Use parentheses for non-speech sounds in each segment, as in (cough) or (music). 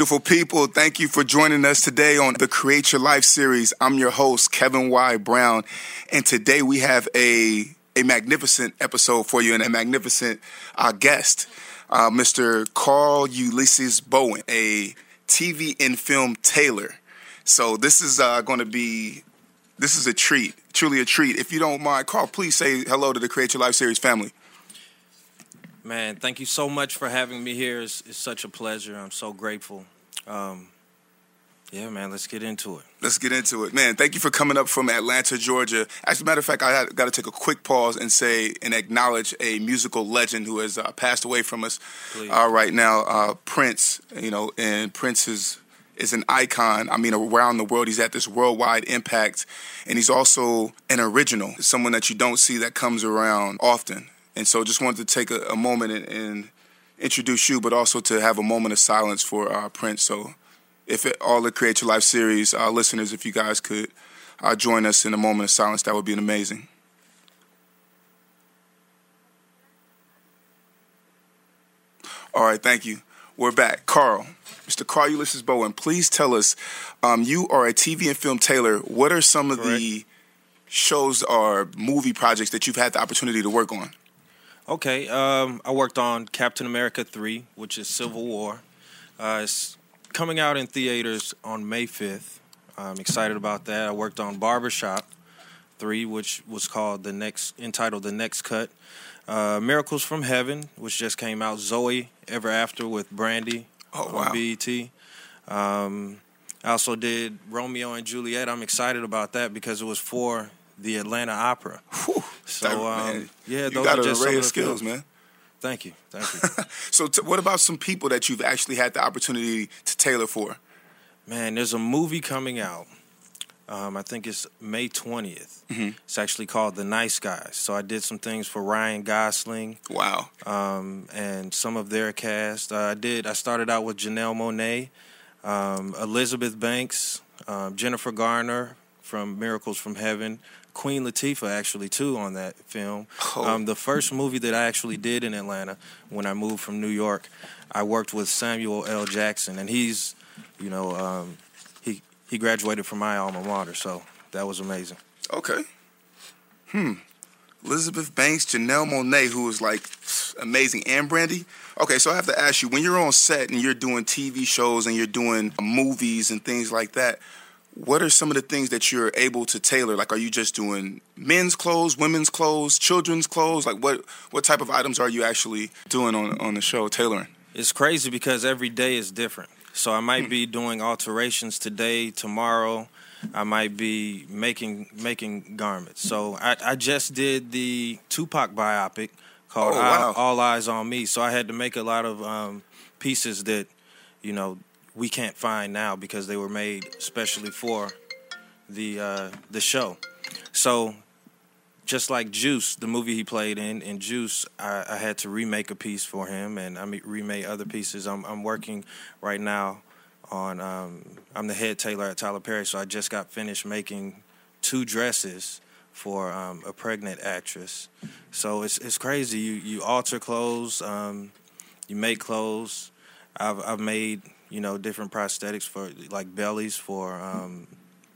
Beautiful people, thank you for joining us today on the Create Your Life series. I'm your host, Kevin Y. Brown, and today we have a, a magnificent episode for you and a magnificent uh, guest, uh, Mr. Carl Ulysses Bowen, a TV and film tailor. So this is uh, going to be this is a treat, truly a treat. If you don't mind, Carl, please say hello to the Create Your Life series family. Man, thank you so much for having me here. It's, it's such a pleasure. I'm so grateful. Um, yeah, man, let's get into it. Let's get into it, man. Thank you for coming up from Atlanta, Georgia. As a matter of fact, I got to take a quick pause and say and acknowledge a musical legend who has uh, passed away from us uh, right now, uh, Prince. You know, and Prince is is an icon. I mean, around the world, he's at this worldwide impact, and he's also an original, someone that you don't see that comes around often. And so, just wanted to take a, a moment and, and introduce you, but also to have a moment of silence for uh, Prince. So, if it, all the Create Your Life series uh, listeners, if you guys could uh, join us in a moment of silence, that would be amazing. All right, thank you. We're back. Carl, Mr. Carl Ulysses Bowen, please tell us um, you are a TV and film tailor. What are some of the shows or movie projects that you've had the opportunity to work on? Okay, um, I worked on Captain America 3, which is Civil War. Uh, it's coming out in theaters on May 5th. I'm excited about that. I worked on Barbershop 3, which was called the next, entitled The Next Cut. Uh, Miracles from Heaven, which just came out. Zoe Ever After with Brandy Oh, on. BET. Um, I also did Romeo and Juliet. I'm excited about that because it was for the Atlanta Opera. Whew, So, um, yeah, you those got are an just array some of skills, man. Thank you, thank you. (laughs) So, t- what about some people that you've actually had the opportunity to tailor for? Man, there's a movie coming out. Um, I think it's May 20th. Mhm. It's actually called The Nice Guys. So I did some things for Ryan Gosling Wow. um, and some of their cast. Uh, I did. I started out with Janelle Monáe, um, Elizabeth Banks, um, Jennifer Garner from Miracles from Heaven, Queen Latifah actually too on that film. Oh. Um, the first movie that I actually did in Atlanta when I moved from New York, I worked with Samuel L. Jackson, and he's, you know, um, he he graduated from my alma mater, so that was amazing. Okay. Hmm. Elizabeth Banks, Janelle Monáe, who was like amazing, and Brandy. Okay, so I have to ask you, when you're on set and you're doing TV shows and you're doing movies and things like that, what are some of the things that you're able to tailor? Like, are you just doing men's clothes, women's clothes, children's clothes? Like, what what type of items are you actually doing on on the show, tailoring? It's crazy because every day is different. So I might be doing alterations today, tomorrow. I might be making making garments. So I, I just did the Tupac biopic called Oh, wow. All, All Eyez on Me. So I had to make a lot of um, pieces that, you know, we can't find now because they were made especially for the uh, the show. So just like Juice, the movie he played in, in Juice, I, I had to remake a piece for him, and I remade other pieces. I'm, I'm working right now on. Um, I'm the head tailor at Tyler Perry, so I just got finished making two dresses for um, a pregnant actress. So it's it's crazy. You you alter clothes, um, you make clothes. I've I've made you know, different prosthetics for like bellies for um,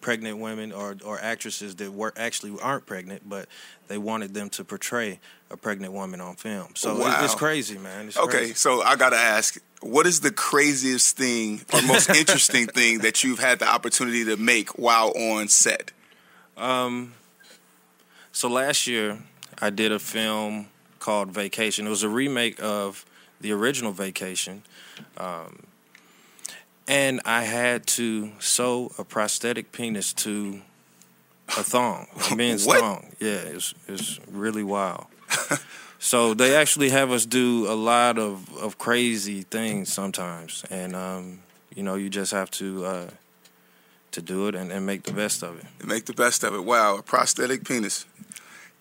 pregnant women or or actresses that were actually aren't pregnant, but they wanted them to portray a pregnant woman on film. So Wow. it, it's crazy, man. It's Okay, crazy. so I gotta ask, what is the craziest thing or most (laughs) interesting thing that you've had the opportunity to make while on set? Um, So last year, I did a film called Vacation. It was a remake of the original Vacation. Um, and I had to sew a prosthetic penis to a thong, a (laughs) men's thong. Yeah, it's it's really wild. (laughs) so they actually have us do a lot of, of crazy things sometimes, and um, you know you just have to uh, to do it and, and make the best of it. Make the best of it. Wow, a prosthetic penis.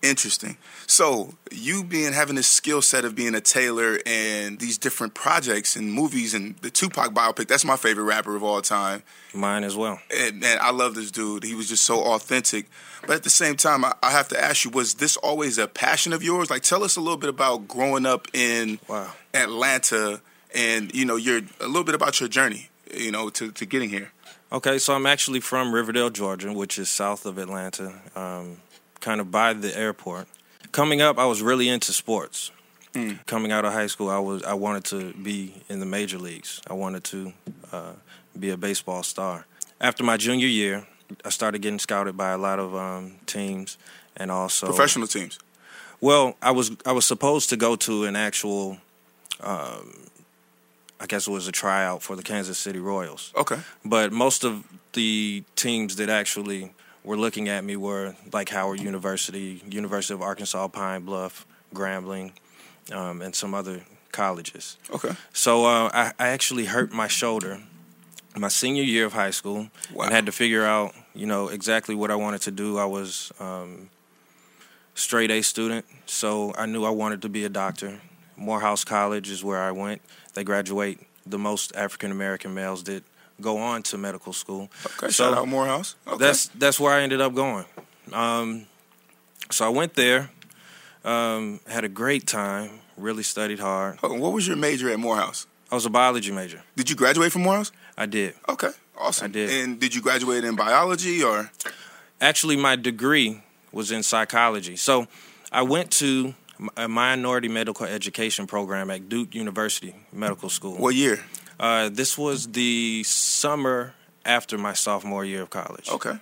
Interesting. So you being having this skill set of being a tailor and these different projects and movies and the Tupac biopic, that's my favorite rapper of all time. Mine as well. And man, I love this dude. He was just so authentic. But at the same time, I, I have to ask you, was this always a passion of yours? Like tell us a little bit about growing up in Wow. Atlanta and, you know, your a little bit about your journey, you know, to, to getting here. Okay, so I'm actually from Riverdale, Georgia, which is south of Atlanta, um, kind of by the airport. Coming up, I was really into sports. Coming out of high school, I was I wanted to be in the major leagues. I wanted to uh, be a baseball star. After my junior year, I started getting scouted by a lot of um, teams, and also Professional teams. Well, I was I was supposed to go to an actual, um, I guess it was a tryout for the Kansas City Royals. Okay. But most of the teams that actually were looking at me were like Howard University, University of Arkansas Pine Bluff, Grambling, um, and some other colleges. Okay. So uh, I, I actually hurt my shoulder my senior year of high school Wow. and had to figure out, you know, exactly what I wanted to do. I was um, straight A student, so I knew I wanted to be a doctor. Morehouse College is where I went. They graduate the most African American males that go on to medical school. Okay. So- Shout out Morehouse. Okay. That's that's where I ended up going. Um, so I went there, um, had a great time, really studied hard. What was your major at Morehouse? I was a biology major. Did you graduate from Morehouse? I did. Okay. Awesome. I did. And did you graduate in biology or? Actually, my degree was in psychology. So I went to a minority medical education program at Duke University Medical School. What year? Uh, this was the summer after my sophomore year of college. Okay.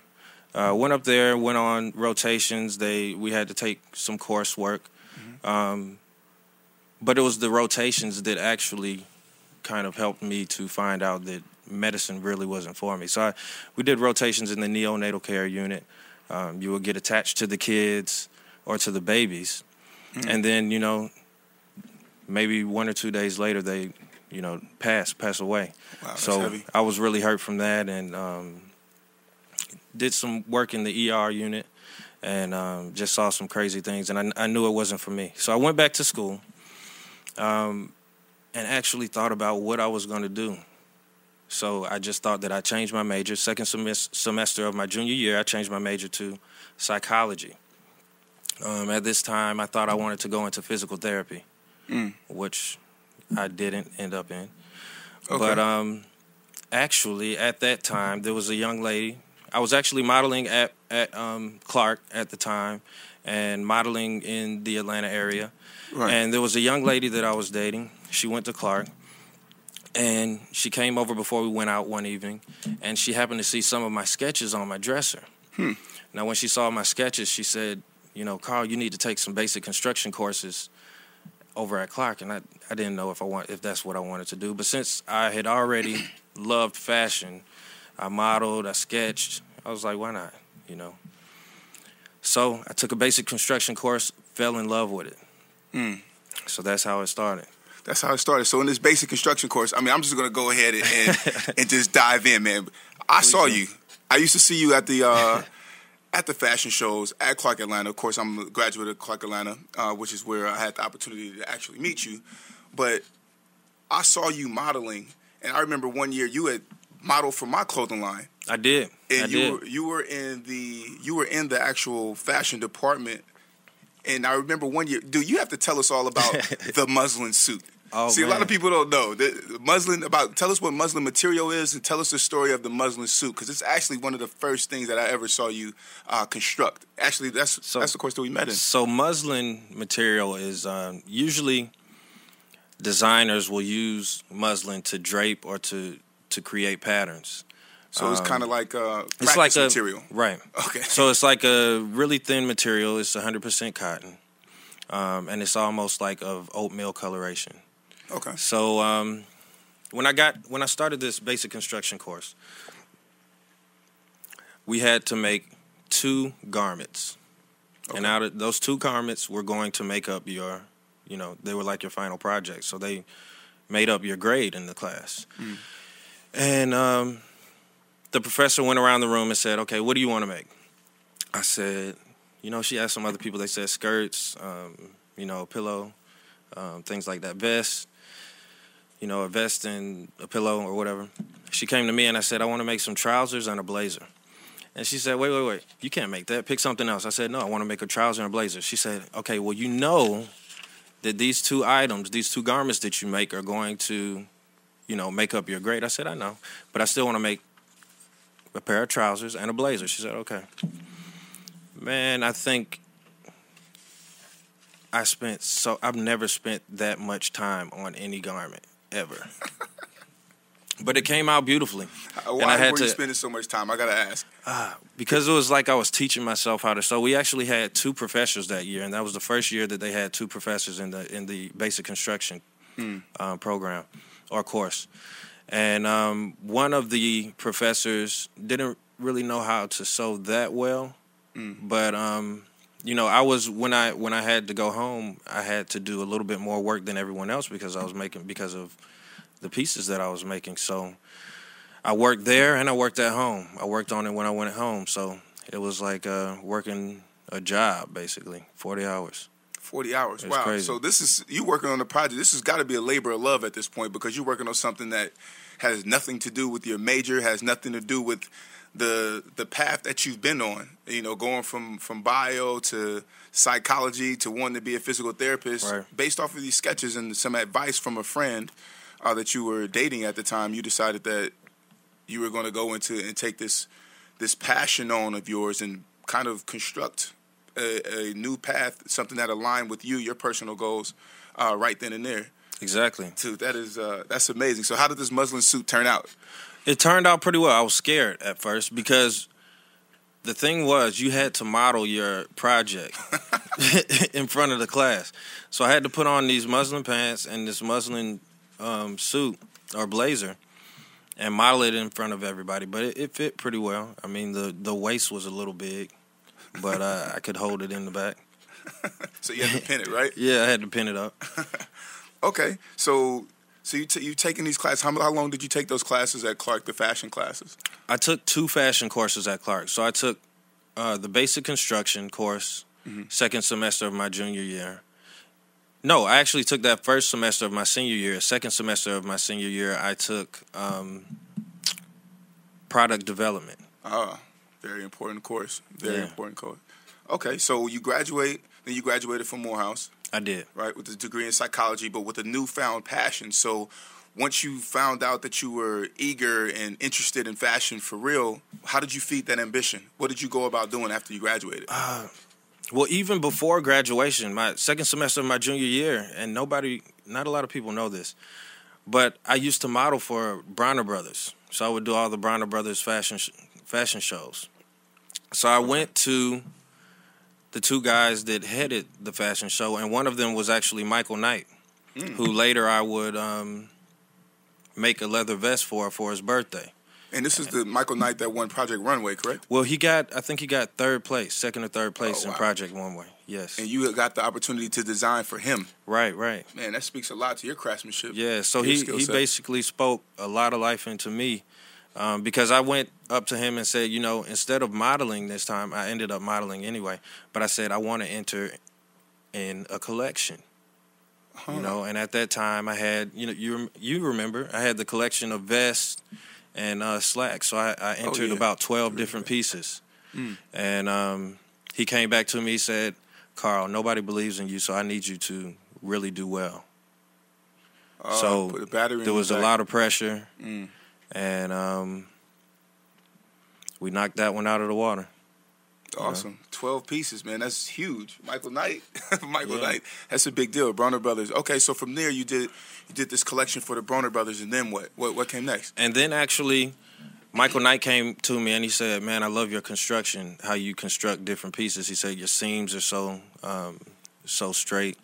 Uh, went up there, went on rotations. They we had to take some coursework, um, but it was the rotations that actually kind of helped me to find out that medicine really wasn't for me. So I, we did rotations in the neonatal care unit. Um, you would get attached to the kids or to the babies, and then you know maybe one or two days later they you know pass pass away. Wow, so heavy. I was really hurt from that and um, did some work in the ER unit and um, just saw some crazy things and I, I knew it wasn't for me. So I went back to school um, and actually thought about what I was going to do. So I just thought that I changed my major. Second semes- semester of my junior year, I changed my major to psychology. Um, at this time, I thought I wanted to go into physical therapy, which I didn't end up in. Okay. But um, actually, at that time, there was a young lady. I was actually modeling at at um, Clark at the time, and modeling in the Atlanta area. Right. And there was a young lady that I was dating. She went to Clark, and she came over before we went out one evening, and she happened to see some of my sketches on my dresser. Hmm. Now, when she saw my sketches, she said, "You know, Carl, you need to take some basic construction courses over at Clark." And I, I didn't know if I want if that's what I wanted to do. But since I had already (coughs) loved fashion, I modeled, I sketched. I was like, why not? You know. So I took a basic construction course, fell in love with it. So that's how it started. That's how it started. So in this basic construction course, I mean, I'm just gonna go ahead and and, (laughs) and just dive in, man. I saw you. I used to see you at the uh, (laughs) at the fashion shows at Clark Atlanta. Of course, I'm a graduate of Clark Atlanta, uh, which is where I had the opportunity to actually meet you. But I saw you modeling, and I remember one year you had modeled for my clothing line, I did. and I you did. were you were in the you were in the actual fashion department. And I remember one year, dude, you have to tell us all about (laughs) the muslin suit. Oh, See, a lot of people don't know the muslin about. Tell us what muslin material is, and tell us the story of the muslin suit, because it's actually one of the first things that I ever saw you uh, construct. Actually, that's So- that's the course that we met in. So muslin material is um, usually designers will use muslin to drape or to to create patterns. So it's kind of like uh, um, It's like a material. right. Okay. So it's like a really thin material. It's 100% cotton, um, and it's almost like of oatmeal coloration. Okay. So um, when I got when I started this basic construction course, we had to make two garments, and out of those two garments we're going to make up your, you know, they were like your final project. So they made up your grade in the class, and um, the professor went around the room and said, "Okay, what do you want to make?" I said, "You know," she asked some other people. They said skirts, um, you know, pillow, um, things like that, vest you know, a vest and a pillow or whatever. She came to me and I said, I want to make some trousers and a blazer. And she said, Wait, wait, wait. You can't make that. Pick something else. I said, No, I want to make a trouser and a blazer. She said, Okay, well, you know that these two items, these two garments that you make are going to, you know, make up your grade. I said, I know. But I still want to make a pair of trousers and a blazer. She said, Okay. Man, I think I spent so I've never spent that much time on any garment ever. but it came out beautifully. Uh, Why and I had were to you spending so much time? I gotta ask. because it was like I was teaching myself how to sew. We actually had two professors that year, and that was the first year that they had two professors in the in the basic construction um, program or course. And um, one of the professors didn't really know how to sew that well, but um, you know, I was when I when I had to go home, I had to do a little bit more work than everyone else because I was making because of the pieces that I was making. So I worked there and I worked at home. I worked on it when I went home, so it was like uh, working a job basically, forty hours. Forty hours. It's wow. crazy. So this is you working on the project. This has got to be a labor of love at this point because you're working on something that has nothing to do with your major, has nothing to do with the the path that you've been on. You know, going from from bio to psychology to wanting to be a physical therapist, Right. based off of these sketches and some advice from a friend uh, that you were dating at the time. You decided that you were going to go into and take this this passion on of yours and kind of construct a, a new path, something that aligned with you, your personal goals, uh, right then and there. Exactly. Dude, that is uh, that's amazing. So, how did this muslin suit turn out? It turned out pretty well. I was scared at first because the thing was you had to model your project (laughs) (laughs) in front of the class. So I had to put on these muslin pants and this muslin um, suit or blazer and model it in front of everybody. But it, it fit pretty well. I mean, the, the waist was a little big, but uh, I could hold it in the back. (laughs) So you had to pin it, right? Yeah, I had to pin it up. Okay. So, so you t- you taking these classes? How, how long did you take those classes at Clark, the fashion classes? I took two fashion courses at Clark. So I took uh, the basic construction course, second semester of my junior year. No, I actually took that first semester of my senior year. Second semester of my senior year, I took um, product development. Ah, very important course. Very Yeah. important course. Okay, so you graduate, then you graduated from Morehouse. I did. right, with a degree in psychology, but with a newfound passion. So once you found out that you were eager and interested in fashion for real, how did you feed that ambition? What did you go about doing after you graduated? Uh, well, even before graduation, my second semester of my junior year, and nobody, not a lot of people know this, but I used to model for Bronner Brothers. So I would do all the Bronner Brothers fashion sh- fashion shows. So I went to the two guys that headed the fashion show, and one of them was actually Michael Knight, who later I would um, make a leather vest for for his birthday. and this is the Michael Knight that won Project Runway, correct? Well, he got, I think he got third place, second or third place Oh, in. Project Runway. Yes, And you got the opportunity to design for him. right, right. Man, that speaks a lot to your craftsmanship. Yeah, so he, he basically spoke a lot of life into me um, because I went up to him and said, you know, instead of modeling this time, I ended up modeling anyway. But I said I want to enter in a collection. You know, and at that time I had, you know, you you remember I had the collection of vests and uh, slacks. So I, I entered yeah. about twelve different pieces, and um, he came back to me. He said, "Carl, nobody believes in you, so I need you to really do well." Uh, so put a battery there the was a lot of pressure, Mm. And um, we knocked that one out of the water. Awesome. 12 pieces, man. That's huge. Michael Knight. (laughs) Michael Yeah. Knight. That's a big deal. Bronner Brothers. Okay, so from there you did you did this collection for the Bronner Brothers and then what? What what came next? And then actually, Michael Knight came to me and he said, "Man, I love your construction. How you construct different pieces." He said your seams are so um, so straight,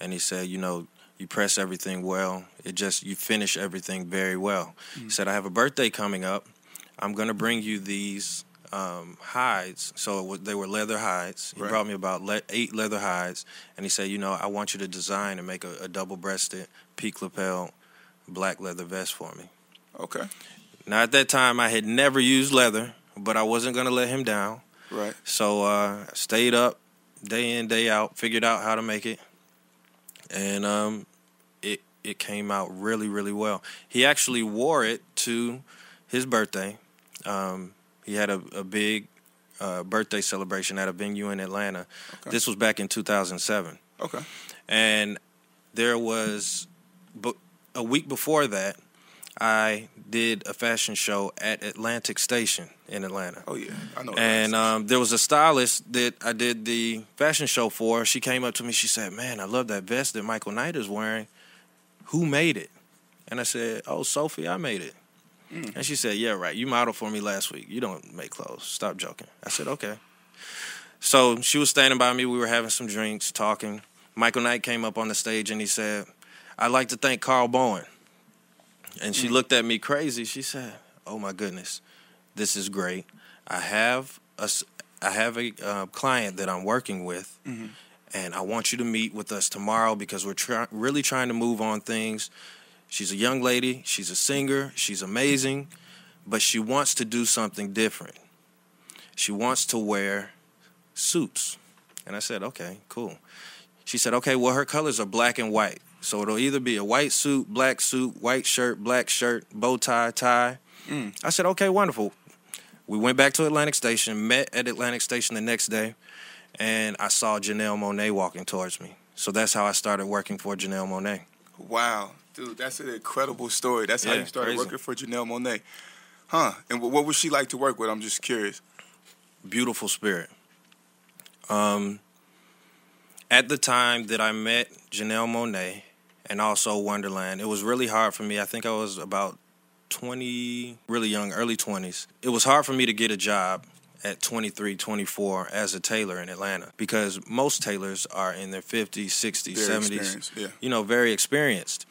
and he said, "You know, you press everything well. It just you finish everything very well." He said, "I have a birthday coming up. I'm gonna bring you these." Um, hides, so it wa- they were leather hides. He Right. brought me about le- eight leather hides, and he said, "You know, I want you to design and make a, a double-breasted, peak lapel, black leather vest for me." Okay. Now at that time I had never used leather, but I wasn't gonna let him down. Right. So uh, I stayed up day in, day out, figured out how to make it. And um, it it came out really, really well. He actually wore it to his birthday. Um, he had a, a big uh, birthday celebration at a venue in Atlanta. Okay. This was back in 2007 Okay. and there was bu- a week before that i did a fashion show at atlantic station in atlanta. Oh yeah. I know. and um, there was a stylist that i did the fashion show for. She came up to me. She said man i love that vest that michael knight is wearing. Who made it? And i said oh sophie i made it. And she said yeah right. You modeled for me last week. You don't make clothes. Stop joking. I said okay. So she was standing by me. We were having some drinks talking. Michael knight came up on the stage and he said i'd like to thank carl bowen and she looked at me crazy. She said oh my goodness this is great. I have a i have a uh, client that i'm working with and i want you to meet with us tomorrow because we're try- really trying to move on things. She's a young lady. She's a singer. She's amazing. But she wants to do something different. She wants to wear suits. And i said okay cool. She said okay well her colors are black and white so it'll either be a white suit black suit white shirt black shirt bow tie tie i said okay wonderful we went back to atlantic station met at atlantic station the next day and i saw janelle monáe walking towards me so that's how i started working for janelle monáe wow, dude, that's an incredible story. That's how you started crazy. working for Janelle Monáe. Huh? And what, what was she like to work with? I'm just curious. beautiful spirit. Um, at the time that I met Janelle Monáe and also Wondaland, it was really hard for me. I think I was about 20, really young, early 20s. It was hard for me to get a job at 23, 24 as a tailor in Atlanta because most tailors are in their 50s, 60s, Very 70s. yeah. You know, very experienced.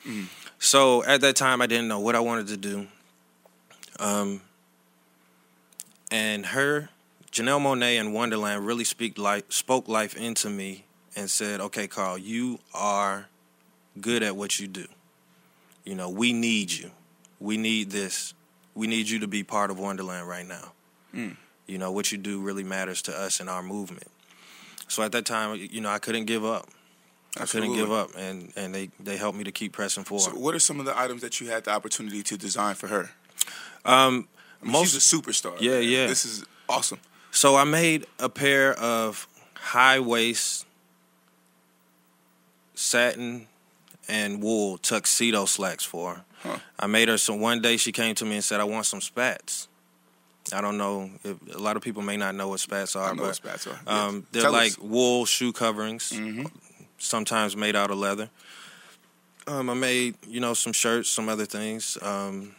So at that time, I didn't know what I wanted to do. Um, and her Janelle Monáe and Wondaland really speak life, spoke life into me and said, "Okay, Carl, you are good at what you do. You know, we need you. We need this. We need you to be part of Wondaland right now. Mm. You know, what you do really matters to us and our movement." So at that time, you know, I couldn't give up. I couldn't give up, and and they they helped me to keep pressing forward. So, what are some of the items that you had the opportunity to design for her? um, I mean, most she's a superstar. Yeah, man. yeah. This is awesome. So I made a pair of high waist satin and wool tuxedo slacks for her. Huh. I made her some. One day she came to me and said, "I want some spats." I don't know if a lot of people may not know what spats are, I know but what spats are. Um, they're Tell like us. wool shoe coverings, Mhm. sometimes made out of leather. Um, I made you know some shirts, some other things. Um,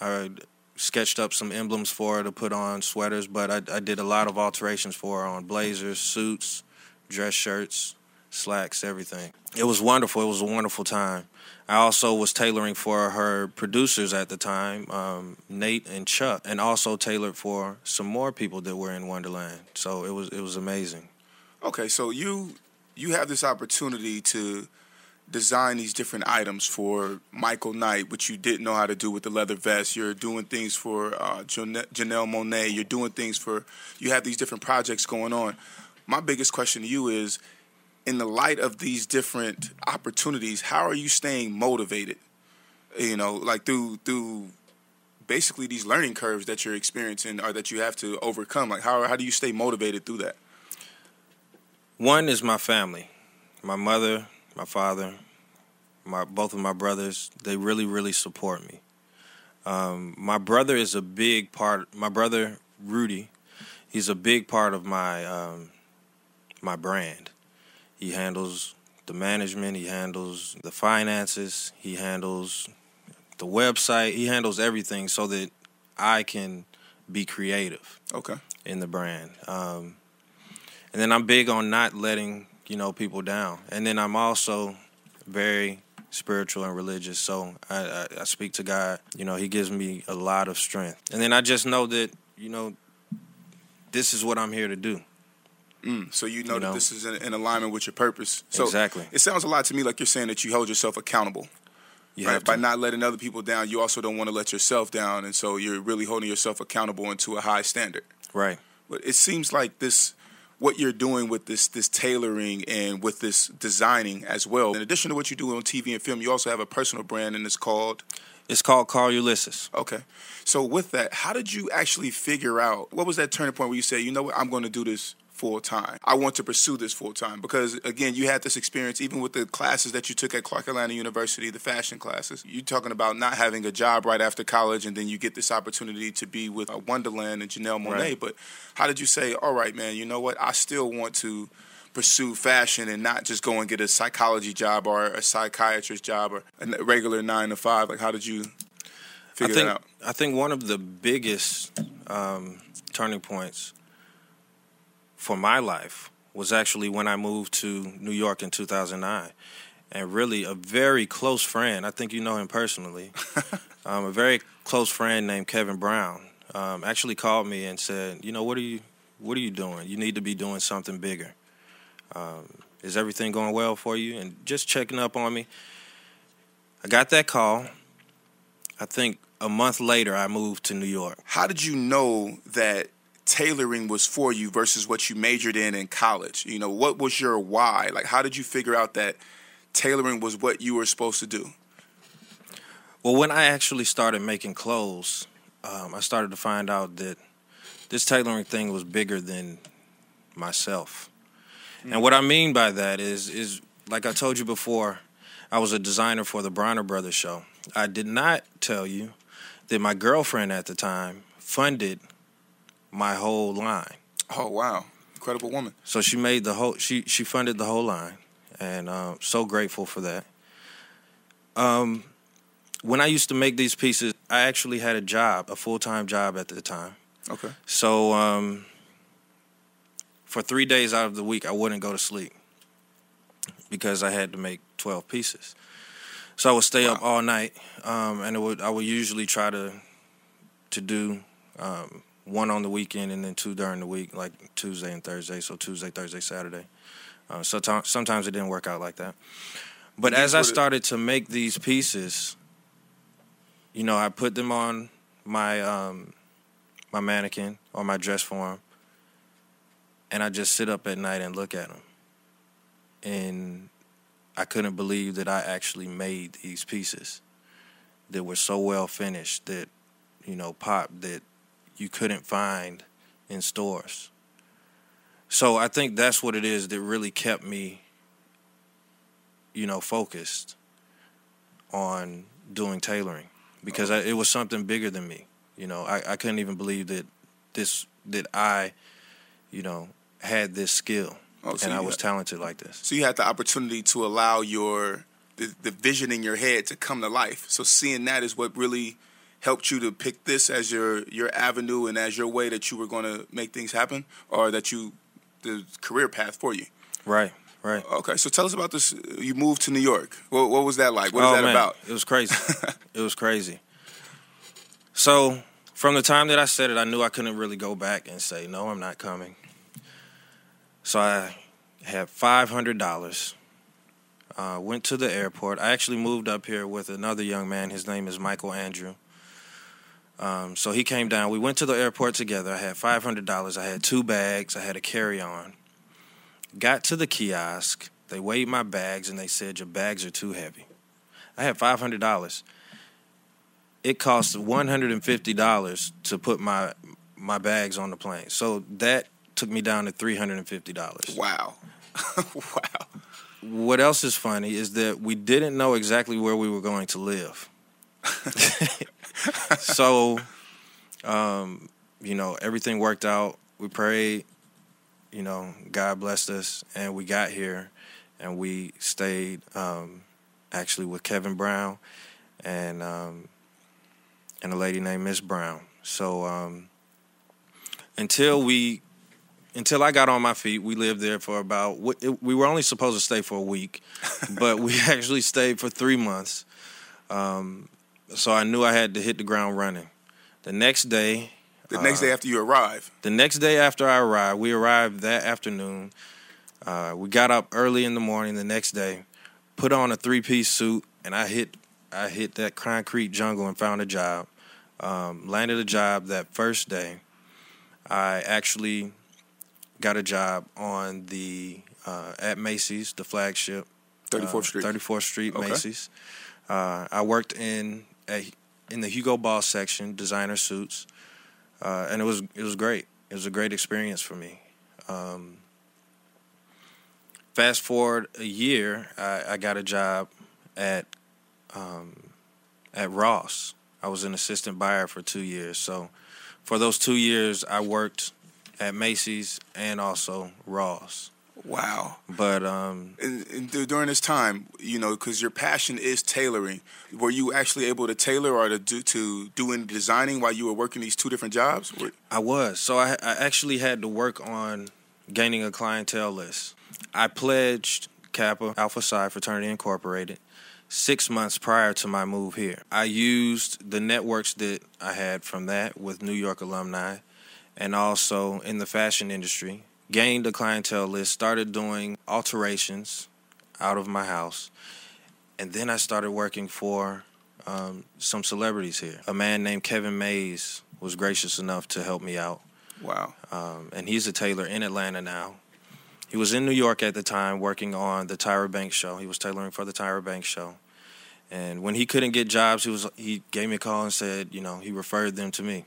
I sketched up some emblems for her to put on sweaters, but I, I did a lot of alterations for her on blazers, suits, dress shirts, slacks, everything. It was wonderful. It was a wonderful time. I also was tailoring for her producers at the time, um, Nate and Chuck, and also tailored for some more people that were in Wondaland. So it was it was amazing. Okay, so you you have this opportunity to design these different items for Michael Knight, which you didn't know how to do with the leather vest. You're doing things for uh, Jane- Janelle Monáe. You're doing things for. You have these different projects going on. My biggest question to you is, in the light of these different opportunities, how are you staying motivated? You know, like through through basically these learning curves that you're experiencing or that you have to overcome. Like how how do you stay motivated through that? One is my family, my mother, my father, my both of my brothers, they really really support me. Um, my brother is a big part. My brother Rudy, he's a big part of my um, my brand. He handles the management. He handles the finances. He handles the website. He handles everything so that I can be creative. Okay. In the brand, um, and then I'm big on not letting you know people down. And then I'm also very spiritual and religious. So I, I, I speak to God. You know, He gives me a lot of strength. And then I just know that you know this is what I'm here to do. Mm, so you know You that this is in, in alignment with your purpose. So Exactly. It sounds a lot to me like you're saying that you hold yourself accountable. You right? By not letting other people down, you also don't want to let yourself down, and so you're really holding yourself accountable into a high standard. right. But it seems like this, what you're doing with this this tailoring and with this designing as well. In addition to what you do on TV and film, you also have a personal brand, and it's called. It's called Carl Ulysses. Okay, so with that, how did you actually figure out what was that turning point where you say, you know what, I'm going to do this full time. I want to pursue this full time because again, you had this experience even with the classes that you took at Clark Atlanta University, the fashion classes. You're talking about not having a job right after college, and then you get this opportunity to be with uh, Wondaland and Janelle Monáe. Right. But how did you say, all right, man, you know what, I still want to pursue fashion and not just go and get a psychology job or a psychiatrist job or a regular nine to five? Like, how did you figure I think that out? I think one of the biggest um, turning points for my life was actually when I moved to New York in 2009, and really a very close friend. I think you know him personally. (laughs) um, a very close friend named Kevin Brown um, actually called me and said, "You know what are you what are you doing? You need to be doing something bigger. Um, is everything going well for you?" And just checking up on me. I got that call. I think a month later, I moved to New York. How did you know that tailoring was for you versus what you majored in in college? You know, what was your why? Like, how did you figure out that tailoring was what you were supposed to do? Well, when I actually started making clothes, um, I started to find out that this tailoring thing was bigger than myself. And what I mean by that is, is like I told you before, I was a designer for the Bronner Brothers show. I did not tell you that my girlfriend at the time funded my whole line. Oh, wow. Incredible woman. So she made the whole she she funded the whole line, and um, so grateful for that. Um, when I used to make these pieces, I actually had a job, a full time job at the time. Okay. So um, for three days out of the week, I wouldn't go to sleep because I had to make twelve pieces. So I would stay up all night, um, and it would I would usually try to to do um, one on the weekend and then two during the week, like Tuesday and Thursday. So Tuesday, Thursday, Saturday. Uh, so to- sometimes it didn't work out like that. But as I started to make these pieces, you know, I put them on my um, my mannequin or my dress form, and I just sit up at night and look at them, and I couldn't believe that I actually made these pieces that were so well finished that you know pop that you couldn't find in stores. So I think that's what it is that really kept me you know focused on doing tailoring because I, it was something bigger than me. You know, I, I couldn't even believe that this that I, you know, had this skill Oh, so and I was had- talented like this. So you had the opportunity to allow your the, the vision in your head to come to life. So seeing that is what really helped you to pick this as your your avenue and as your way that you were going to make things happen, or that you the career path for you. Right, right. Okay, so tell us about this. You moved to New York. What, what was that like? What is oh, that man. about? It was crazy. (laughs) it was crazy. So from the time that I said it, I knew I couldn't really go back and say no, I'm not coming. So I had five hundred dollars. Uh, went to the airport. I actually moved up here with another young man. His name is Michael Andrew. Um, so he came down. We went to the airport together. I had five hundred dollars. I had two bags. I had a carry-on. Got to the kiosk. They weighed my bags and they said your bags are too heavy. I had five hundred dollars. It cost one hundred and fifty dollars to put my my bags on the plane. So that took me down to three hundred and fifty dollars. Wow, (laughs) (laughs) wow. what else is funny is that we didn't know exactly where we were going to live. (laughs) (laughs) so, um, you know, everything worked out. We prayed, you know, God blessed us, and we got here, and we stayed um, actually with Kevin Brown and um, and a lady named Miss Brown. So um, until we until I got on my feet, we lived there for about. We were only supposed to stay for a week, (laughs) but we (laughs) actually stayed for three months. Um, so I knew I had to hit the ground running. The next day. The next uh, day after you arrive. The next day after I arrived, we arrived that afternoon. Uh, we got up early in the morning the next day, put on a three piece suit, and I hit I hit that concrete jungle and found a job. Um, landed a job that first day. I actually got a job on the uh, at Macy's, the flagship. 34th uh, Street. 34th Street, okay. Macy's. Uh, I worked in a, in the Hugo Boss section, designer suits, uh, and it was it was great. It was a great experience for me. Um, fast forward a year, I, I got a job at um, at Ross. I was an assistant buyer for two years. So for those two years, I worked at Macy's and also Ross. Wow. But um, and, and during this time, you know, because your passion is tailoring, were you actually able to tailor or to do to do any designing while you were working these two different jobs? I was. So I, I actually had to work on gaining a clientele list. I pledged Kappa Alpha Psi Fraternity Incorporated six months prior to my move here. I used the networks that I had from that with New York alumni and also in the fashion industry. Gained a clientele list, started doing alterations out of my house, and then I started working for um, some celebrities here. A man named Kevin Mays was gracious enough to help me out. Wow. Um, and he's a tailor in Atlanta now. He was in New York at the time working on the Tyra Banks show. He was tailoring for the Tyra Banks show. And when he couldn't get jobs, he was he gave me a call and said, you know, he referred them to me.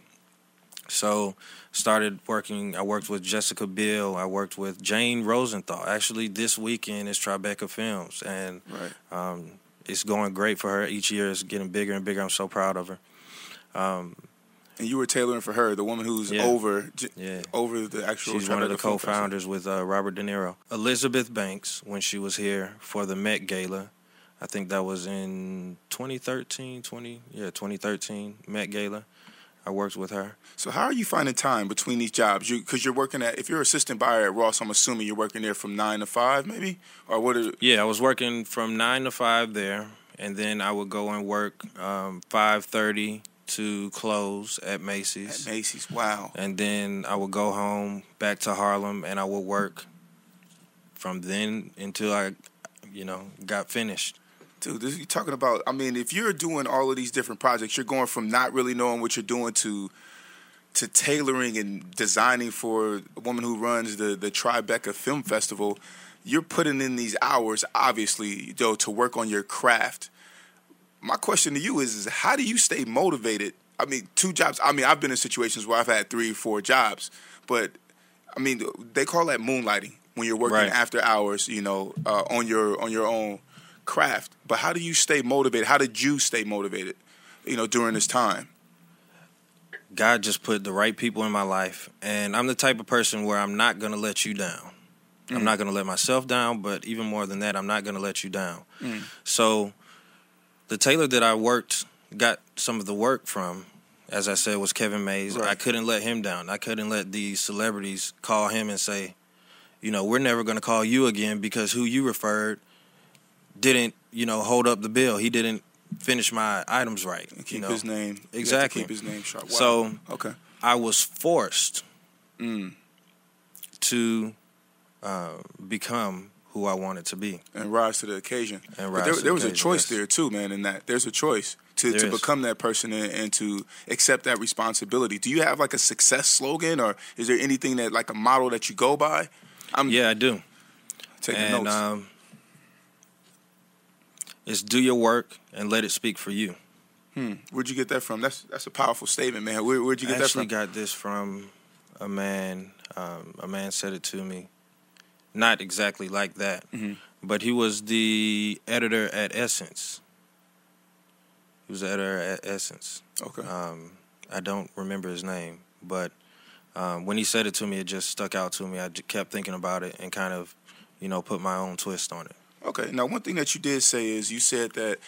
So started working. I worked with Jessica Biel. I worked with Jane Rosenthal. Actually, this weekend is Tribeca Films, and right. um, it's going great for her. Each year is getting bigger and bigger. I'm so proud of her. Um, and you were tailoring for her, the woman who's yeah. over, yeah. over the actual. She's one of the co-founders with uh, Robert De Niro. Elizabeth Banks, when she was here for the Met Gala, I think that was in 2013, 20 yeah, 2013 Met Gala. I worked with her. So how are you finding time between these jobs? You because you're working at if you're assistant buyer at Ross, I'm assuming you're working there from nine to five, maybe, or what? Are, yeah, I was working from nine to five there, and then I would go and work um, five thirty to close at Macy's. At Macy's, wow. And then I would go home back to Harlem and I would work from then until I, you know, got finished. Dude, this, you're talking about. I mean, if you're doing all of these different projects, you're going from not really knowing what you're doing to to tailoring and designing for a woman who runs the the Tribeca Film Festival. You're putting in these hours, obviously, though, to work on your craft my question to you is, is how do you stay motivated? I mean, two jobs. I mean, I've been in situations where I've had three, four jobs, but I mean, they call that moonlighting when you're working right. after hours, you know, uh, on your on your own craft. But how do you stay motivated? How did you stay motivated, you know, during this time? God just put the right people in my life, and I'm the type of person where I'm not gonna let you down. Mm. I'm not gonna let myself down, but even more than that, I'm not gonna let you down. Mm. So the tailor that I worked got some of the work from, as I said, was Kevin Mays. Right. I couldn't let him down. I couldn't let these celebrities call him and say, you know, we're never going to call you again because who you referred didn't, you know, hold up the bill. He didn't finish my items right. keep you know? his name exactly. keep his name sharp. Wow. So okay, I was forced mm. to uh, become who I wanted to be and rise to the occasion. And rise there, there was occasion, a choice yes. there too, man. In that there's a choice to, There to is. become that person and, and to accept that responsibility. Do you have like a success slogan, or is there anything that like a model that you go by? I'm Yeah, I do. taking and notes. um, it's do your work and let it speak for you. hmm. Where'd you get that from? That's that's a powerful statement, man. Where, where'd you get that from? I actually got this from a man. Um, a man said it to me, not exactly like that, Mm-hmm. but he was the editor at Essence. He was the editor at Essence. Okay. Um, I don't remember his name, but um, when he said it to me, it just stuck out to me. I kept thinking about it and kind of, you know, put my own twist on it. Okay. Now, one thing that you did say is you said that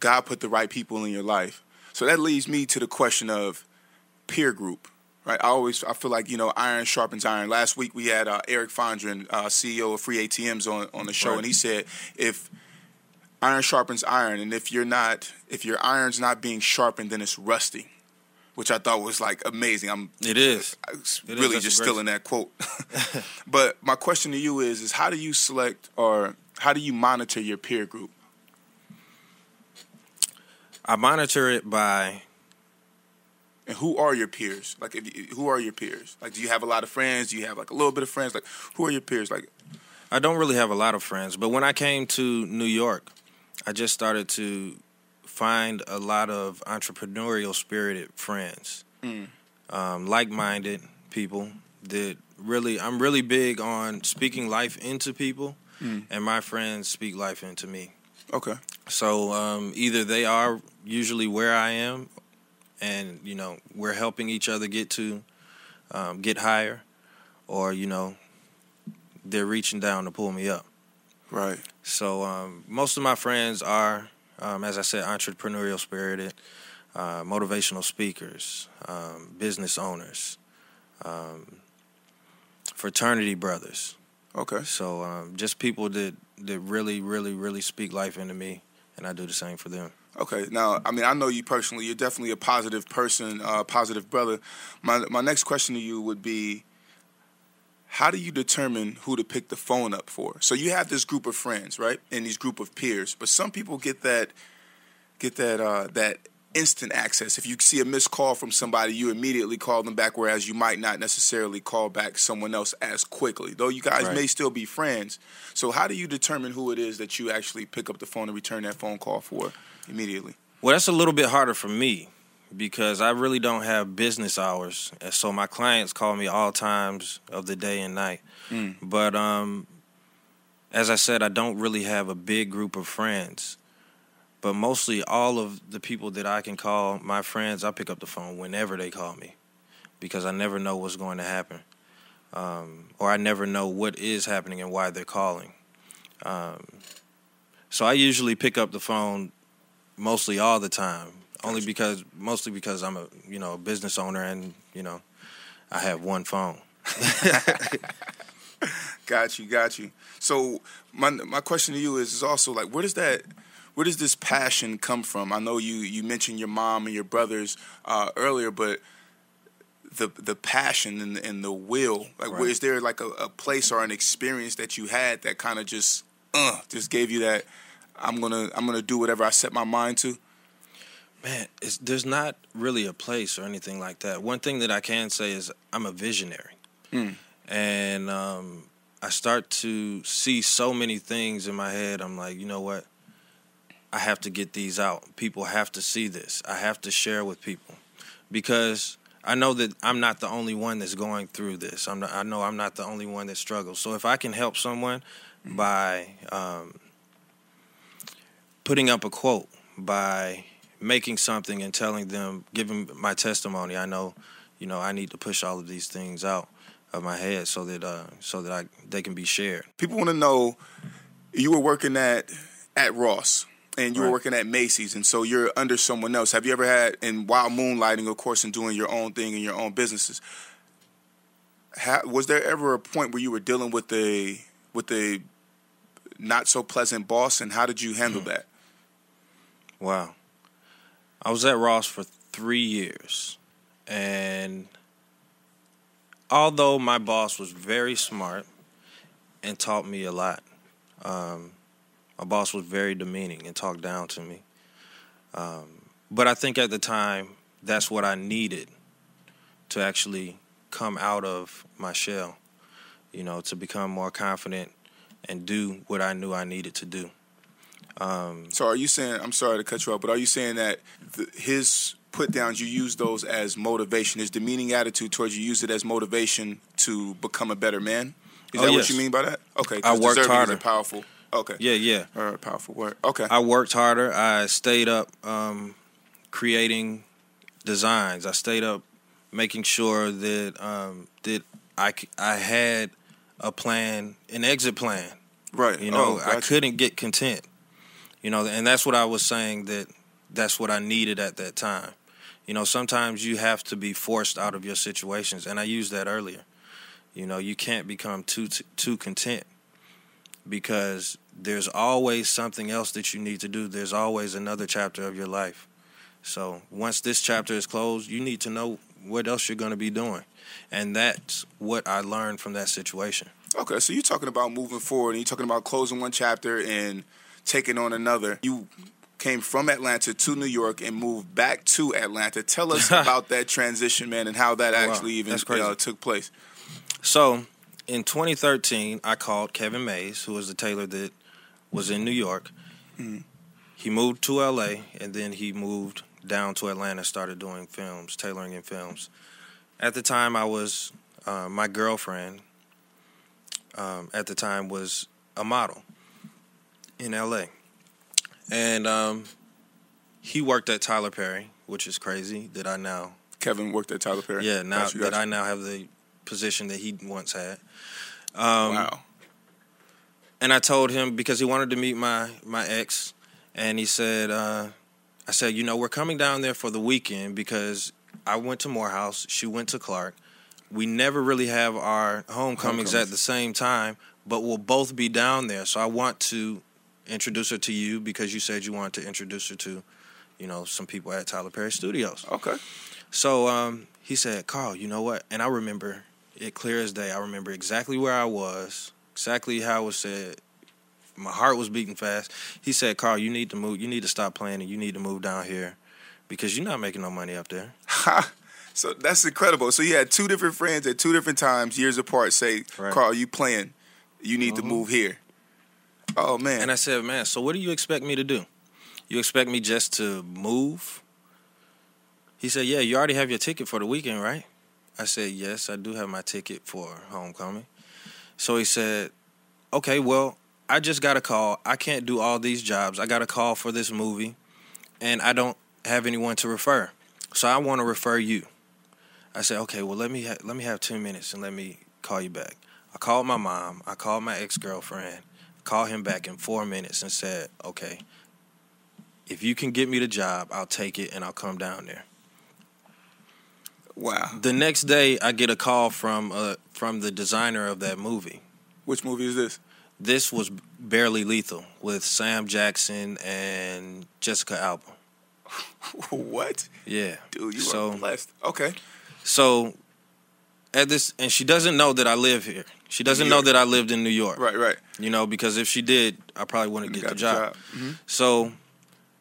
God put the right people in your life. So that leads me to the question of peer group. Right. I always I feel like you know iron sharpens iron. Last week we had uh, Eric Fondren, uh, CEO of Free ATMs, on on the show, Right. and he said if iron sharpens iron, and if you're not if your iron's not being sharpened, then it's rusty. Which I thought was like amazing. I'm It is. I It is. really a just still in that quote. (laughs) (laughs) but my question to you is: is how do you select or how do you monitor your peer group? I monitor it by And who are your peers? Like, if you, who are your peers? Like, do you have a lot of friends? Do you have like a little bit of friends? Like, who are your peers? Like, I don't really have a lot of friends, but when I came to New York, I just started to find a lot of entrepreneurial spirited friends, um, like minded people that really, I'm really big on speaking life into people, and my friends speak life into me. okay, So um, either they are usually where I am, and you know we're helping each other get to um, get higher, or you know they're reaching down to pull me up. right, So um, most of my friends are, um, as I said, entrepreneurial spirited, uh, motivational speakers, um, business owners, um, fraternity brothers. okay, So um, just people that that really, really, really speak life into me, and I do the same for them. okay. Now, I mean, I know you personally. You're definitely a positive person, uh, positive brother. My my next question to you would be. How do you determine who to pick the phone up for? So you have this group of friends, right, and these group of peers. But some people get that, get that, uh, that instant access. If you see a missed call from somebody, you immediately call them back, whereas you might not necessarily call back someone else as quickly. Though you guys Right. may still be friends. So how do you determine who it is that you actually pick up the phone and return that phone call for immediately? Well, that's a little bit harder for me because I really don't have business hours, and so my clients call me all times of the day and night. Mm. But um, as I said, I don't really have a big group of friends. But mostly, all of the people that I can call my friends, I pick up the phone whenever they call me because I never know what's going to happen, um, or I never know what is happening and why they're calling. Um, so I usually pick up the phone mostly all the time only because mostly because I'm a you know a business owner and you know I have one phone. (laughs) Got you, got you. So my my question to you is, is also like, where does that, where does this passion come from? I know you you mentioned your mom and your brothers uh, earlier, but the the passion and, and the will, like, where Right. is there like a, a place or an experience that you had that kind of just uh just gave you that I'm gonna I'm gonna do whatever I set my mind to. Man, it's, there's not really a place or anything like that. One thing that I can say is I'm a visionary, Mm. and um, I start to see so many things in my head. I'm like, you know what? I have to get these out. People have to see this. I have to share with people because I know that I'm not the only one that's going through this. I'm not, I know I'm not the only one that struggles. So if I can help someone by um, putting up a quote, by making something and telling them, giving my testimony, I know, you know, I need to push all of these things out of my head so that uh, so that I they can be shared. People want to know you were working at at Ross and you were Right. working at Macy's, and so you're under someone else. Have you ever had, and while moonlighting, of course, and doing your own thing in your own businesses, ha, was there ever a point where you were dealing with a with a not so pleasant boss, and how did you handle that? Wow. I was at Ross for three years. And although my boss was very smart and taught me a lot, um, my boss was very demeaning and talked down to me. Um, but I think at the time, that's what I needed to actually come out of my shell, you know, to become more confident and do what I knew I needed to do. Um, So, are you saying? I'm sorry to cut you off, but are you saying that the, his put downs you use those as motivation? His demeaning attitude towards you use it as motivation to become a better man. Is Oh, that yes. what you mean by that? Okay, I worked harder. powerful. Okay. Yeah, yeah. All right, powerful word. Okay. I worked harder. I stayed up um, creating designs. I stayed up making sure that um, that I, I had a plan, an exit plan. right. You know, oh, I couldn't get content. You know, and that's what I was saying that that's what I needed at that time. You know, sometimes you have to be forced out of your situations, and I used that earlier. You know, you can't become too too content because there's always something else that you need to do. There's always another chapter of your life. So once this chapter is closed, you need to know what else you're going to be doing, and that's what I learned from that situation. Okay, so you're talking about moving forward, and you're talking about closing one chapter and taking on another. You came from Atlanta to New York and moved back to Atlanta. Tell us (laughs) about that transition, man, and how that Oh, wow. actually even crazy. uh, took place. So, in 2013, I called Kevin Mays, who was the tailor that was in New York. He moved to LA, and then he moved down to Atlanta, started doing films, tailoring in films. At the time, I was uh, my girlfriend. Um, at the time, was a model in LA, and um, he worked at Tyler Perry, which is crazy that I now Kevin worked at Tyler Perry. yeah, now Gotcha, that. I now have the position that he once had. Um, wow. And I told him because he wanted to meet my my ex, and he said, uh, I said, you know, we're coming down there for the weekend because I went to Morehouse, she went to Clark. We never really have our homecomings, Homecomings. at the same time, but we'll both be down there. So I want to introduce her to you because you said you wanted to introduce her to, you know, some people at Tyler Perry Studios. Okay. So um, he said, Carl, you know what? And I remember it clear as day. I remember exactly where I was, exactly how it was said. My heart was beating fast. He said, Carl, you need to move. You need to stop playing and you need to move down here because you're not making no money up there. Ha. (laughs) So that's incredible. So you had two different friends at two different times, years apart, say, Right. Mm-hmm. Carl, you playing. You need to move here. Oh, man. And I said, man, so what do you expect me to do? You expect me just to move? He said, yeah, you already have your ticket for the weekend, right? I said, yes, I do have my ticket for homecoming. So he said, okay, well, I just got a call. I can't do all these jobs. I got a call for this movie, and I don't have anyone to refer. So I want to refer you. I said, okay, well, let me ha- let me have ten minutes and let me call you back. I called my mom. I called my ex girlfriend. Called him back in four minutes and said, okay, if you can get me the job, I'll take it and I'll come down there. wow. The next day, I get a call from uh, from the designer of that movie. Which movie is this? This was Barely Lethal with Sam Jackson and Jessica Alba. (laughs) what? Yeah, Dude, you so are blessed. Okay. so at this, and she doesn't know that I live here. She doesn't know that I lived in New York. Right, right. You know, because if she did, I probably wouldn't get Got the job. Mhm. So,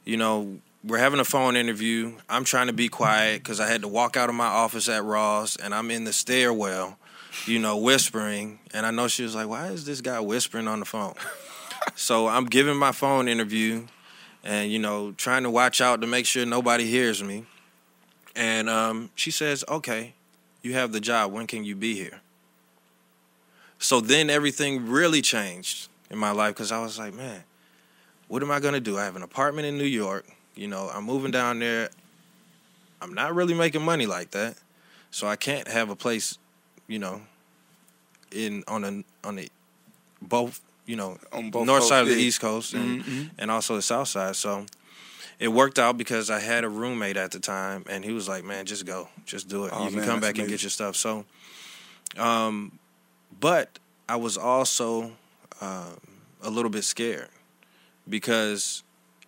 you know, we're having a phone interview. I'm trying to be quiet because I had to walk out of my office at Ross, and I'm in the stairwell, you know, whispering. And I know she was like, "Why is this guy whispering on the phone?" (laughs) so I'm giving my phone interview, and you know, trying to watch out to make sure nobody hears me. And um, she says, "Okay, you have the job. When can you be here?" So then everything really changed in my life because I was like, man, what am I gonna do? I have an apartment in New York. You know, I'm moving down there. I'm not really making money like that, so I can't have a place, you know, in on a on the both you know On both north coasts, side of the yeah. East Coast and Mhm. and also the South side. So it worked out because I had a roommate at the time, and he was like, "Man, just go, just do it. Oh, you can man, come back and get your stuff." So, um, but I was also um, a little bit scared because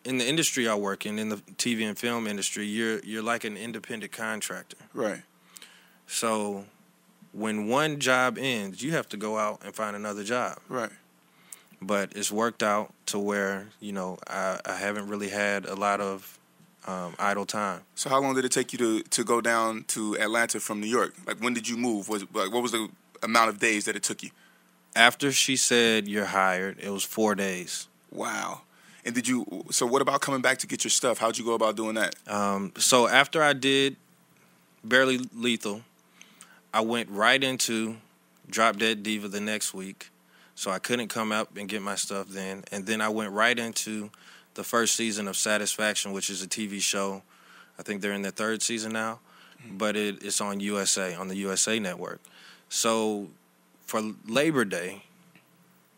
in the industry I work in, in the TV and film industry, you're you're like an independent contractor. Right. So when one job ends, you have to go out and find another job. Right. But it's worked out to where you know I, I haven't really had a lot of um, idle time. So how long did it take you to, to go down to Atlanta from New York? Like when did you move? Was like what was the amount of days that it took you? After she said you're hired, it was four days. Wow. And did you? So what about coming back to get your stuff? How'd you go about doing that? Um, so after I did barely lethal, I went right into Drop Dead Diva the next week. So I couldn't come up and get my stuff then. And then I went right into the first season of Satisfaction, which is a TV show. I think they're in their third season now, mm-hmm. but it, it's on USA on the USA Network. So for Labor Day,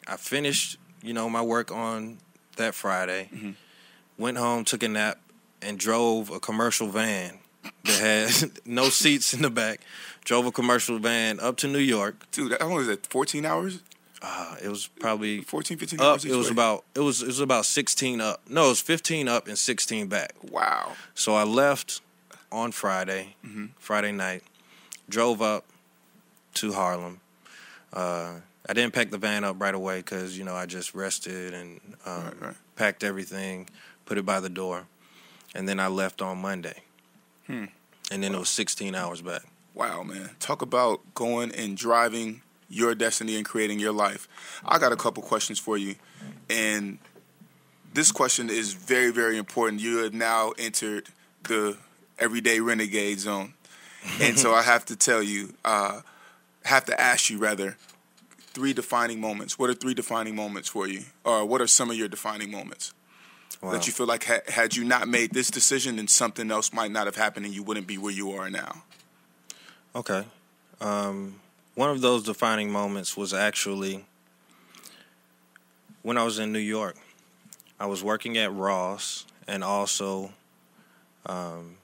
I finished, you know, my work on that Friday. Mm-hmm. Went home, took a nap, and drove a commercial van that had (laughs) no seats in the back. Drove a commercial van up to New York. Dude, how long is it? 14 hours? Uh, it was probably 14, 15 up. It was way? about it was it was about sixteen up. No, it was fifteen up and sixteen back. Wow. So I left on Friday, Mm-hmm. Friday night, drove up to Harlem. Uh, I didn't pack the van up right away because you know I just rested and um, Right, right. packed everything, put it by the door, and then I left on Monday. Hmm. And then it was 16 hours back. Wow, man. Talk about going and driving your destiny and creating your life. I got a couple questions for you. And this question is very, very important. You have now entered the everyday renegade zone. And so I have to tell you, uh, have to ask you rather, three defining moments. What are three defining moments for you? Or what are some of your defining moments? Wow. That you feel like ha- had you not made this decision, then something else might not have happened and you wouldn't be where you are now. Okay. Um, one of those defining moments was actually when I was in New York. I was working at Ross and also um,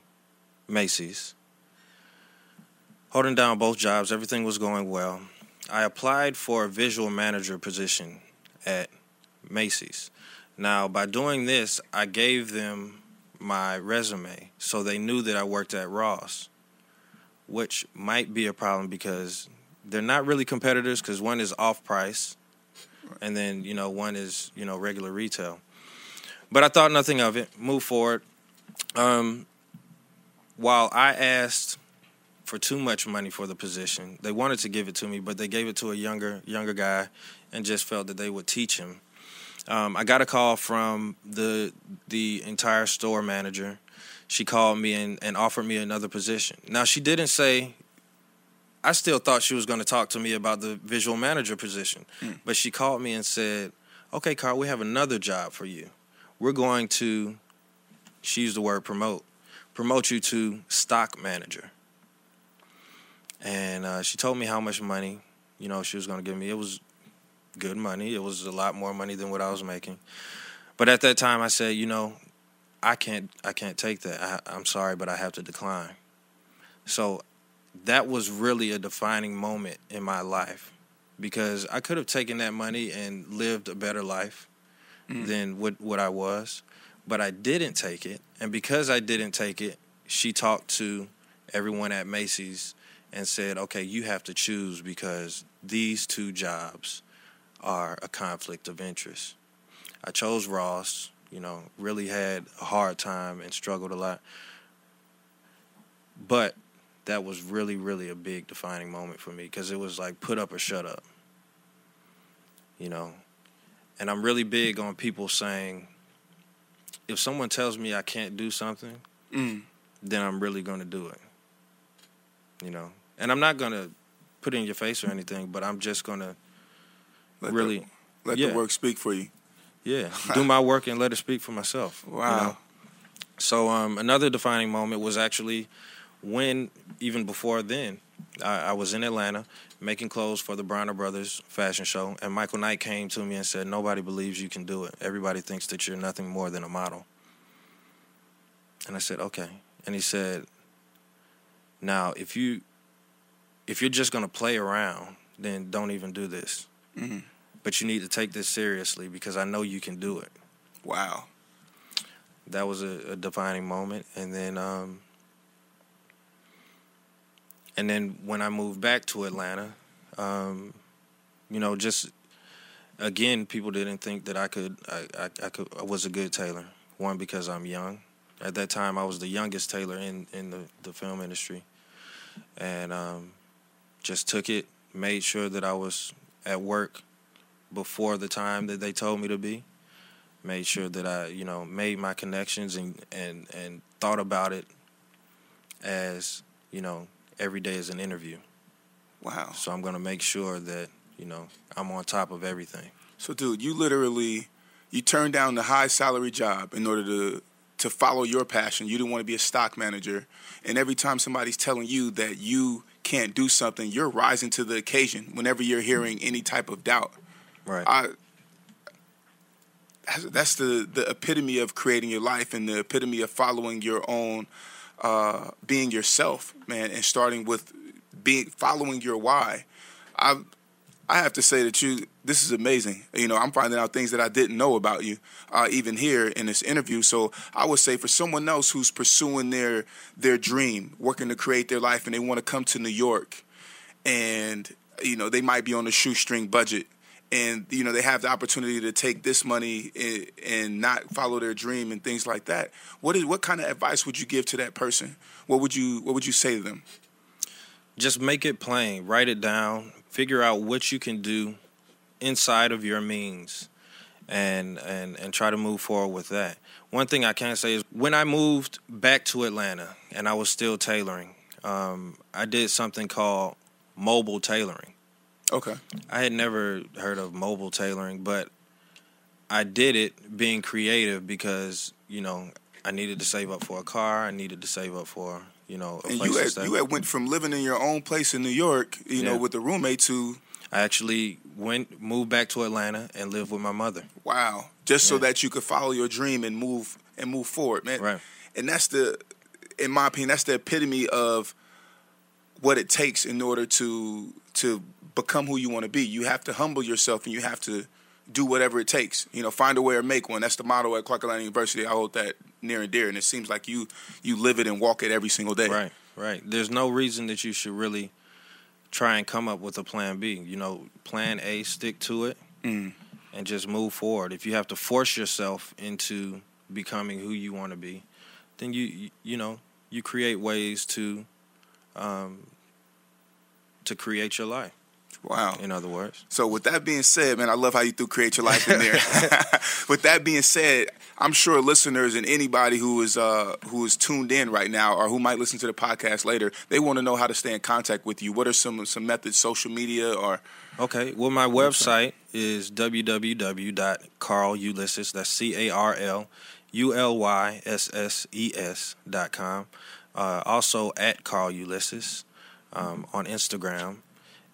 Macy's. Holding down both jobs, everything was going well. I applied for a visual manager position at Macy's. Now, by doing this, I gave them my resume so they knew that I worked at Ross which might be a problem because they're not really competitors because one is off price and then you know one is you know regular retail. But i thought nothing of it. Move forward. Um, while i asked for too much money for the position they wanted to give it to me but they gave it to a younger younger guy and just felt that they would teach him. Um, i got a call from the the entire store manager. She called me and, and offered me another position. Now she didn't say I still thought she was going to talk to me about the visual manager position. But she called me and said, "Okay, Carl, we have another job for you. We're going to she used the word promote. Promote you to stock manager." And uh, she told me how much money, you know, she was going to give me. It was good money. It was a lot more money than what I was making. But at that time I said, you know, I can't I can't take that. I, I'm sorry, but I have to decline. So that was really a defining moment in my life because I could have taken that money and lived a better life mm. than what what I was, but I didn't take it. And because I didn't take it, she talked to everyone at Macy's and said, "Okay, you have to choose because these two jobs are a conflict of interest." I chose Ross, you know, really had a hard time and struggled a lot. But that was really, really a big defining moment for me because it was like put up or shut up. You know, and I'm really big on people saying, if someone tells me I can't do something, Mm. then I'm really going to do it. You know, and I'm not going to put it in your face or anything, but I'm just going to really, the, let yeah. the work speak for you. yeah, (laughs) do my work and let it speak for myself. you Wow. know? So um, another defining moment was actually when, even before then, I, I was in Atlanta making clothes for the Bronner Brothers fashion show, and Michael Knight came to me and said, "Nobody believes you can do it. Everybody thinks that you're nothing more than a model." And I said, "Okay." And he said, "Now, if you if you're just gonna play around, then don't even do this. Mhm. But you need to take this seriously because I know you can do it." Wow. that was a, a defining moment and then um and then when i moved back to atlanta um you know just again people didn't think that i could i i, I could i was a good tailor. One because i'm young. At that time i was the youngest tailor in in the the film industry. And um just took it made sure that i was at work before the time that they told me to be. Made sure that I, you know, made my connections and and and thought about it as, you know, every day is an interview. Wow. So I'm going to make sure that, you know, I'm on top of everything. So, dude, you literally you turned down the high salary job in order to to follow your passion. You didn't want to be a stock manager, and every time somebody's telling you that you can't do something, you're rising to the occasion. Whenever you're hearing any type of doubt, Right. I that's the the epitome of creating your life and the epitome of following your own uh, being yourself, man, and starting with being following your why. I I have to say that you this is amazing. You know, I'm finding out things that I didn't know about you, uh, even here in this interview. So I would say for someone else who's pursuing their their dream, working to create their life, and they want to come to New York, and you know they might be on a shoestring budget and you know they have the opportunity to take this money and, and not follow their dream and things like that. What is what kind of advice would you give to that person? What would you what would you say to them? Just make it plain, write it down, figure out what you can do inside of your means and and and try to move forward with that. One thing I can say is when I moved back to Atlanta and I was still tailoring, um, I did something called mobile tailoring. Okay. I had never heard of mobile tailoring, but I did it being creative because you know I needed to save up for a car. I needed to save up for you know a And place you to had you had went from living in your own place in New York, you know, with the roommate to I actually went moved back to Atlanta and lived with my mother. wow, just so that you could follow your dream and move and move forward, man. Right. And that's the, in my opinion, that's the epitome of what it takes in order to to become who you want to be. You have to humble yourself and you have to do whatever it takes. You know, find a way or make one. That's the motto at Clark Atlanta University. I hold that near and dear, and it seems like you you live it and walk it every single day. Right, right. There's no reason that you should really try and come up with a plan B. You know, plan A, stick to it, Mm. and just move forward. If you have to force yourself into becoming who you want to be, then you you, you know you create ways to um, to create your life. Wow. In other words, So with that being said, man, I love how you threw create your life in there. (laughs) (laughs) with that being said, I'm sure listeners and anybody who is uh, who is tuned in right now or who might listen to the podcast later, they want to know how to stay in contact with you. What are some some methods, social media or Okay. Well, my website is www.carlulysses. That's C A R L U L Y S S E S dot com. Uh, also at Carl Ulysses um, on Instagram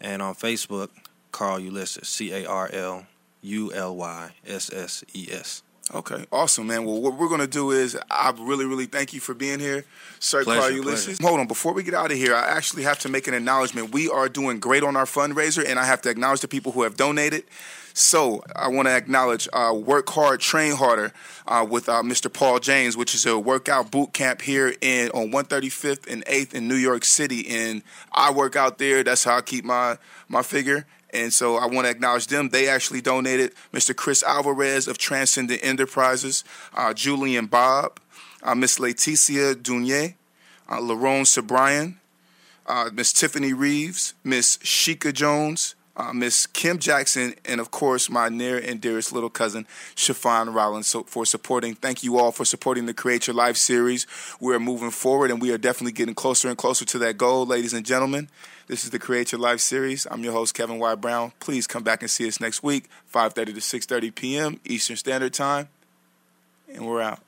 and on Facebook, Carl Ulysses. C A R L U L Y S S E S. Okay, awesome, man. Well, what we're gonna do is, I really, really thank you for being here, Sir Pleasure, Carl Ulysses. Hold on, before we get out of here, I actually have to make an acknowledgement. We are doing great on our fundraiser, and I have to acknowledge the people who have donated. So I want to acknowledge uh, Work Hard, Train Harder uh, with uh, Mr. Paul James, which is a workout boot camp here in on 135th and 8th in New York City. And I work out there. That's how I keep my my figure. And so I want to acknowledge them. They actually donated Mr. Chris Alvarez of Transcendent Enterprises, uh, Julian Bob, uh, Miss Leticia Dunier, uh, Larone Sobrian, uh, Miss Tiffany Reeves, Miss Sheikah Jones, uh, Miss Kim Jackson, and of course my near and dearest little cousin, Shafan Rollins, so for supporting. Thank you all for supporting the Create Your Life series. We're moving forward, and we are definitely getting closer and closer to that goal, ladies and gentlemen. This is the Create Your Life series. I'm your host, Kevin Y. Brown. Please come back and see us next week, 5.30 to 6.30 p.m. Eastern Standard Time. And we're out.